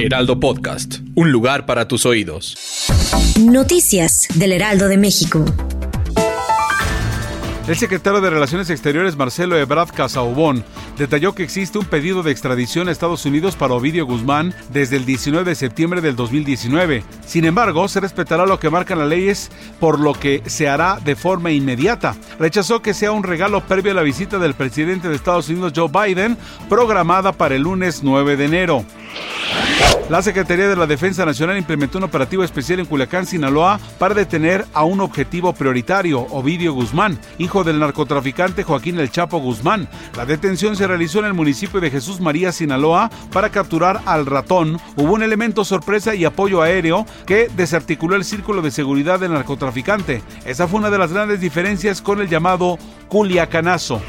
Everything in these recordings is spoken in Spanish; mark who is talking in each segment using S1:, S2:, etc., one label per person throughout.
S1: Heraldo Podcast, un lugar para tus oídos.
S2: Noticias del Heraldo de México.
S3: El secretario de Relaciones Exteriores Marcelo Ebrard Casaubon detalló que existe un pedido de extradición a Estados Unidos para Ovidio Guzmán desde el 19 de septiembre del 2019. Sin embargo, se respetará lo que marcan las leyes, por lo que se hará de forma inmediata. Rechazó que sea un regalo previo a la visita del presidente de Estados Unidos Joe Biden, programada para el lunes 9 de enero. La Secretaría de la Defensa Nacional implementó un operativo especial en Culiacán, Sinaloa, para detener a un objetivo prioritario, Ovidio Guzmán, hijo del narcotraficante Joaquín El Chapo Guzmán. La detención se realizó en el municipio de Jesús María, Sinaloa, para capturar al ratón. Hubo un elemento sorpresa y apoyo aéreo que desarticuló el círculo de seguridad del narcotraficante. Esa fue una de las grandes diferencias con el llamado Culiacanazo.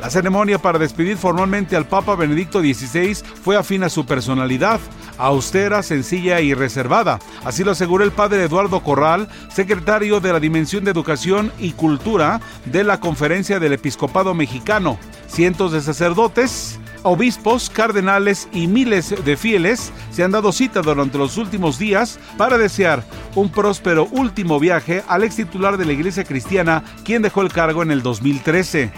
S3: La ceremonia para despedir formalmente al Papa Benedicto XVI fue afín a su personalidad, austera, sencilla y reservada. Así lo aseguró el padre Eduardo Corral, secretario de la Dimensión de Educación y Cultura de la Conferencia del Episcopado Mexicano. Cientos de sacerdotes, obispos, cardenales y miles de fieles se han dado cita durante los últimos días para desear un próspero último viaje al ex titular de la Iglesia Cristiana, quien dejó el cargo en el 2013.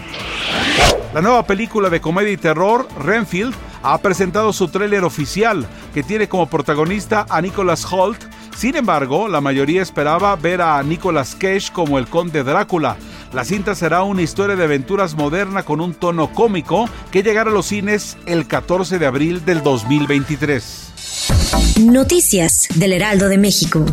S3: La nueva película de comedia y terror, Renfield, ha presentado su tráiler oficial, que tiene como protagonista a Nicholas Holt. Sin embargo, la mayoría esperaba ver a Nicolas Cage como el conde Drácula. La cinta será una historia de aventuras moderna con un tono cómico que llegará a los cines el 14 de abril del 2023.
S2: Noticias del Heraldo de México.